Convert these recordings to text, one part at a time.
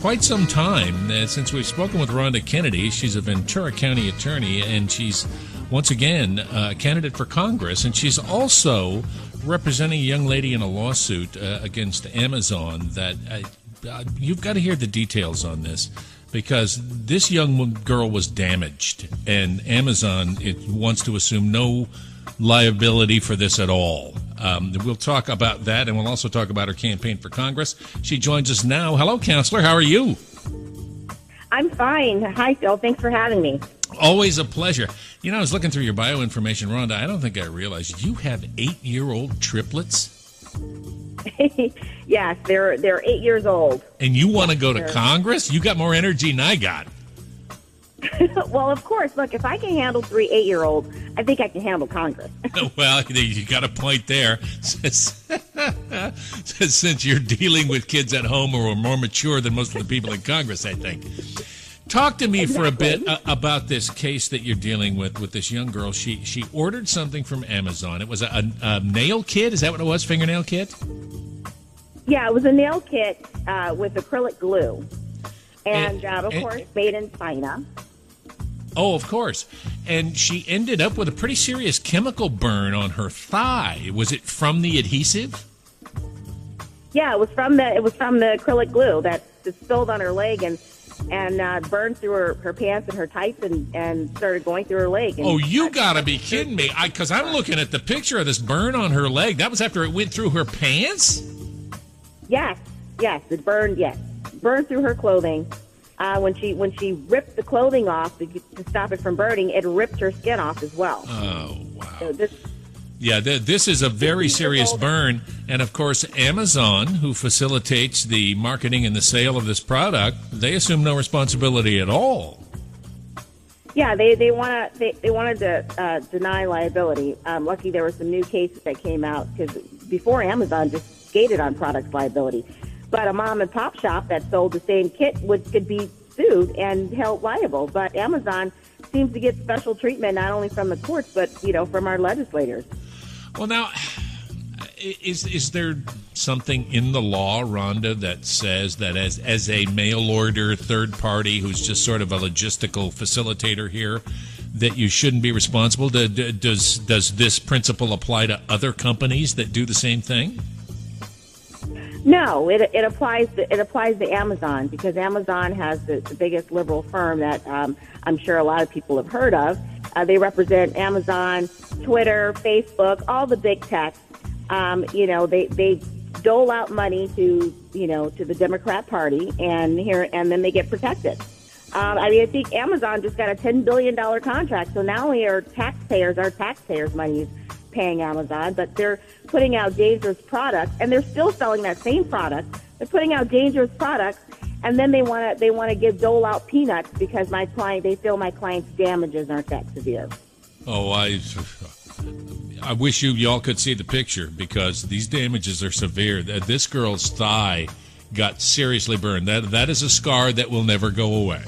quite some time uh, since we've spoken with Ronda Kennedy. She's a Ventura County attorney, and she's once again a candidate for Congress, and she's also representing a young lady in a lawsuit uh, against Amazon. That uh, uh you've got to hear the details on this because this young girl was damaged, and Amazon it wants to assume no liability for this at all. Um, we'll talk about that, and we'll also talk about her campaign for Congress. She joins us now. Hello, counselor. How are you? I'm fine. Hi, Phil. Thanks for having me. Always a pleasure. You know, I was looking through your bio information, Ronda. I don't think I realized you have eight-year-old triplets. yes, they're they're eight years old. And you want to go to Congress? You got more energy than I got. well, of course. Look, if I can handle three eight year olds, I think I can handle Congress. well, you got a point there. Since, since you're dealing with kids at home who are more mature than most of the people in Congress, I think. Talk to me exactly. for a bit uh, about this case that you're dealing with with this young girl. She she ordered something from Amazon. It was a, a, a nail kit. Is that what it was? Fingernail kit? Yeah, it was a nail kit uh, with acrylic glue, and, and uh, of and, course made in China. Oh, of course. And she ended up with a pretty serious chemical burn on her thigh. Was it from the adhesive? Yeah, it was from the it was from the acrylic glue that spilled on her leg and and uh, burned through her, her pants and her tights and, and started going through her leg. oh, you gotta be kidding me! Because I'm looking at the picture of this burn on her leg. That was after it went through her pants. Yes, yes, it burned. Yes, burned through her clothing uh, when she when she ripped the clothing off to, to, stop it from burning, it ripped her skin off as well. Oh wow! So this, yeah, th- this is a very serious burn, and of course, Amazon, who facilitates the marketing and the sale of this product, they assume no responsibility at all. Yeah, they they want to they, they wanted to uh, deny liability. Um, lucky there were some new cases that came out because before Amazon just skated on products liability. But a mom and pop shop that sold the same kit would could be sued and held liable. But Amazon seems to get special treatment not only from the courts but you know from our legislators. Well, now is is there something in the law, Ronda, that says that as as a mail order third party who's just sort of a logistical facilitator here, that you shouldn't be responsible? Does does this principle apply to other companies that do the same thing? No, it, it applies. To, it applies to Amazon because Amazon has the, the biggest liberal firm that um, I'm sure a lot of people have heard of. Uh, they represent Amazon, Twitter, Facebook, all the big tech. Um, you know, they they dole out money to you know to the Democrat Party, and here and then they get protected. Um, I mean, I think Amazon just got a ten billion dollar contract, so now we are taxpayers, our taxpayers' money paying Amazon, but they're putting out dangerous products, and they're still selling that same product. They're putting out dangerous products, and then they want to they want to give dole out peanuts because my client they feel my client's damages aren't that severe. Oh, I. I wish you y'all could see the picture because these damages are severe. This girl's thigh got seriously burned. That that is a scar that will never go away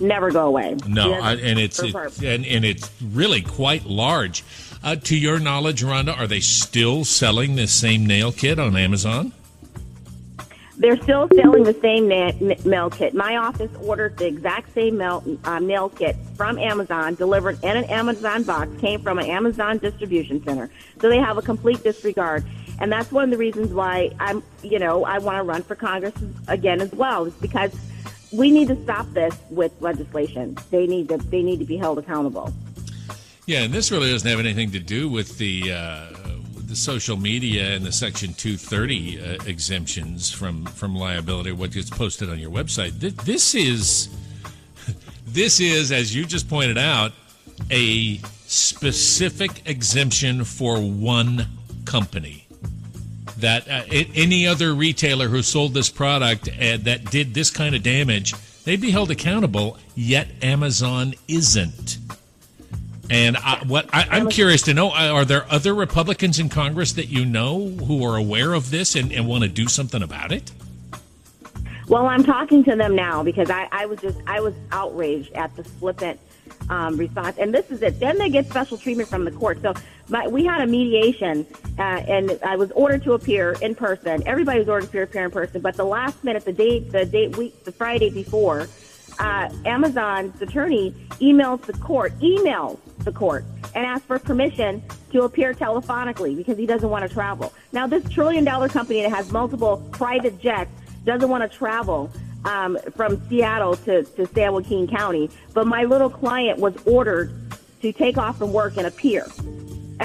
never go away. No, I, and it's it, and, and it's really quite large. Uh, to your knowledge, Ronda, are they still selling this same nail kit on Amazon? They're still selling the same na- nail kit. My office ordered the exact same nail, uh, nail kit from Amazon, delivered in an Amazon box, came from an Amazon distribution center. So they have a complete disregard. And that's one of the reasons why I'm, you know, I want to run for Congress again as well, is because we need to stop this with legislation. They need to they need to be held accountable. Yeah, and this really doesn't have anything to do with the uh, the social media and the Section 230 uh, exemptions from from liability. What gets posted on your website. This is this is, as you just pointed out, a specific exemption for one company that uh, any other retailer who sold this product and that did this kind of damage, they'd be held accountable. Yet Amazon isn't. And I, what I, am curious to know: uh, Are there other Republicans in Congress that you know who are aware of this and, and want to do something about it? Well, I'm talking to them now because I, I was just I was outraged at the flippant um, response. And this is it. Then they get special treatment from the court. So my, we had a mediation, uh, and I was ordered to appear in person. Everybody was ordered to appear in person, but the last minute, the date, the date week, the Friday before, uh, Amazon's attorney emails the court, emails the court, and asks for permission to appear telephonically because he doesn't want to travel. Now, this trillion dollar company that has multiple private jets doesn't want to travel um, from Seattle to, to San Joaquin County, but my little client was ordered to take off from work and appear.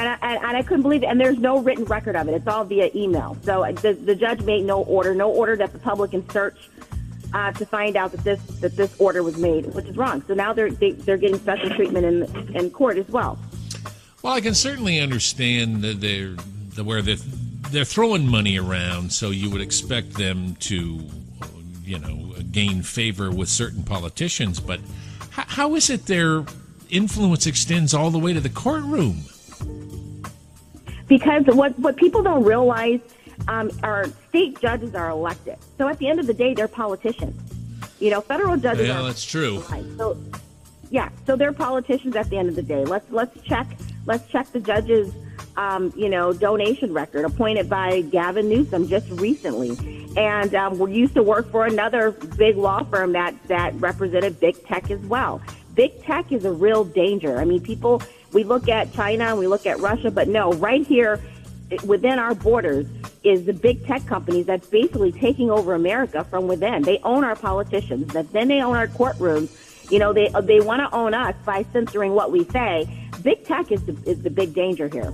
And I, and I couldn't believe it. And there's no written record of it. It's all via email. So the, the judge made no order, no order that the public can search uh, to find out that this that this order was made, which is wrong. So now they're they, are they are getting special treatment in in court as well. Well, I can certainly understand that they're the, where they're, they're throwing money around, so you would expect them to, you know, gain favor with certain politicians. But how is it their influence extends all the way to the courtroom? Because what what people don't realize um, are state judges are elected. So at the end of the day, they're politicians. You know, federal judges. Yeah, are that's true. So yeah, so they're politicians at the end of the day. Let's let's check let's check the judges. Um, you know, donation record appointed by Gavin Newsom just recently, and um, we used to work for another big law firm that that represented big tech as well. Big tech is a real danger. I mean, people we look at China and we look at Russia, but no, right here within our borders is the big tech companies that's basically taking over America from within. They own our politicians, that then they own our courtrooms. You know, they they want to own us by censoring what we say. Big tech is the, is the big danger here.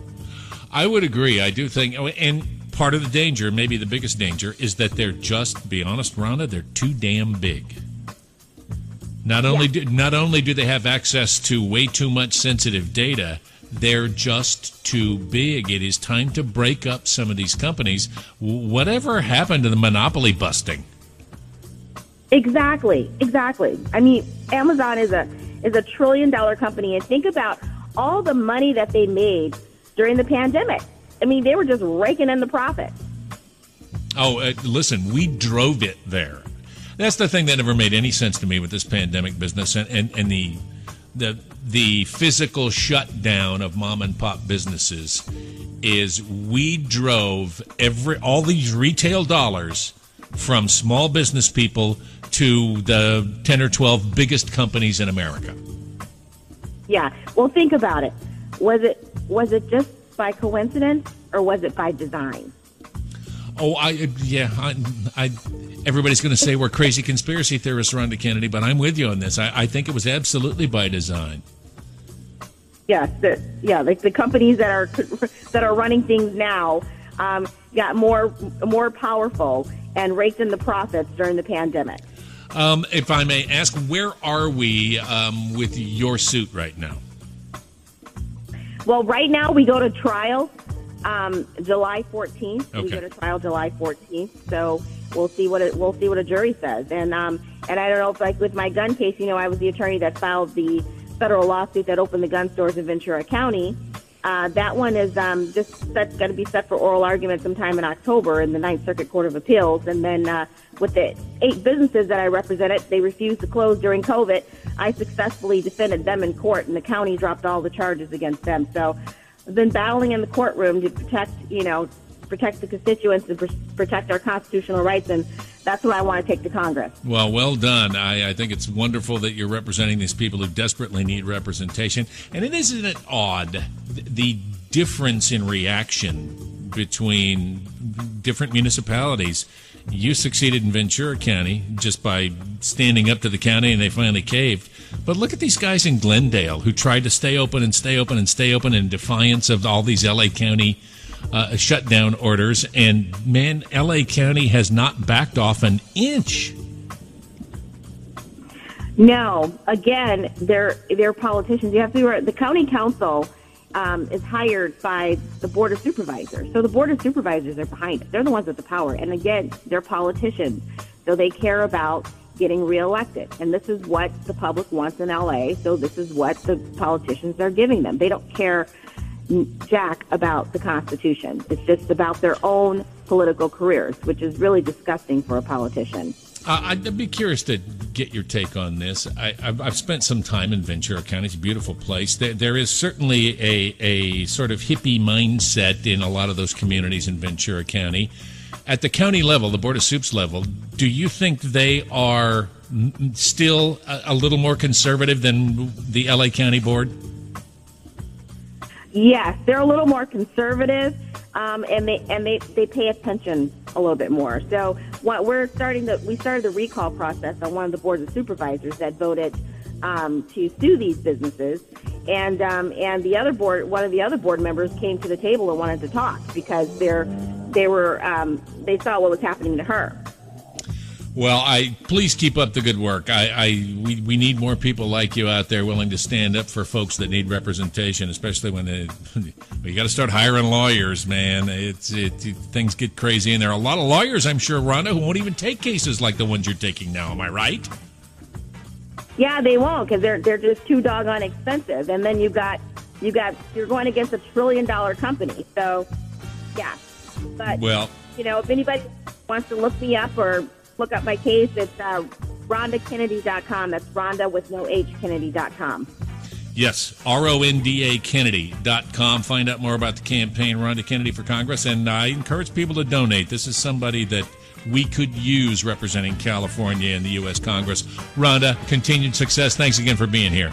I would agree. I do think, oh, and part of the danger, maybe the biggest danger, is that they're just, be honest, Ronda, they're too damn big. Not only yeah. do, not only do they have access to way too much sensitive data, they're just too big. It is time to break up some of these companies. Whatever happened to the monopoly busting? Exactly, exactly. I mean, Amazon is a is a trillion dollar company, and think about all the money that they made during the pandemic. I mean, they were just raking in the profit. Oh, uh, listen, we drove it there. That's the thing that never made any sense to me with this pandemic business and, and, and the the the physical shutdown of mom and pop businesses is we drove every all these retail dollars from small business people to the 10 or 12 biggest companies in America. Yeah. Well, think about it. Was it was it just by coincidence or was it by design? Oh, I yeah, I, I everybody's going to say we're crazy conspiracy theorists around the Kennedy, but I'm with you on this. I, I think it was absolutely by design. Yes, the, yeah, like the companies that are that are running things now um, got more more powerful and raked in the profits during the pandemic. Um, if I may ask, where are we um, with your suit right now? Well, right now we go to trial um, July 14th. Okay. We go to trial July 14th. So we'll see what it, we'll see what a jury says. And um, and I don't know if like with my gun case, you know, I was the attorney that filed the federal lawsuit that opened the gun stores in Ventura County. Uh, that one is um, just set, going to be set for oral argument sometime in October in the Ninth Circuit Court of Appeals. And then uh, with the eight businesses that I represented, they refused to close during COVID. I successfully defended them in court, and the county dropped all the charges against them. So been battling in the courtroom to protect, you know, protect the constituents and protect our constitutional rights, and that's what I want to take to Congress. Well, well done. I, I, think it's wonderful that you're representing these people who desperately need representation. And it isn't it odd the difference in reaction between different municipalities you succeeded in Ventura County just by standing up to the county and they finally caved. But look at these guys in Glendale who tried to stay open and stay open and stay open in defiance of all these LA County uh, shutdown orders. And man, LA County has not backed off an inch. No, again, they're they're politicians. You have to be right. the county council um, is hired by the board of supervisors. So the board of supervisors are behind it. They're the ones with the power. And again, they're politicians. So they care about getting reelected. And this is what the public wants in LA. So this is what the politicians are giving them. They don't care jack about the Constitution. It's just about their own political careers, which is really disgusting for a politician. Uh, I'd be curious to get your take on this. I, have spent some time in Ventura County. It's a beautiful place. There, there is certainly a, a sort of hippie mindset in a lot of those communities in Ventura County. At the county level, the Board of Soups level, do you think they are still a, a little more conservative than the LA County Board? Yes, they're a little more conservative, um, and they and they, they pay attention a little bit more. So what we're starting the we started the recall process on one of the boards of supervisors that voted um, to sue these businesses, and um, and the other board one of the other board members came to the table and wanted to talk because they're they were um, they saw what was happening to her. Well, I please keep up the good work. I, I we, we need more people like you out there willing to stand up for folks that need representation, especially when they, you got to start hiring lawyers, man. It's it, it, things get crazy, and there are a lot of lawyers, I'm sure, Ronda, who won't even take cases like the ones you're taking now. Am I right? Yeah, they won't because they're they're just too doggone expensive, and then you got you got you're going against a trillion dollar company. So, yeah, but well, you know, if anybody wants to look me up or look up my case. It's uh, RondaKennedy.com. That's Ronda with no H Kennedy.com. Yes, R O N D A Kennedy.com. Find out more about the campaign, Ronda Kennedy for Congress. And I encourage people to donate. This is somebody that we could use representing California in the U.S. Congress. Ronda, continued success. Thanks again for being here.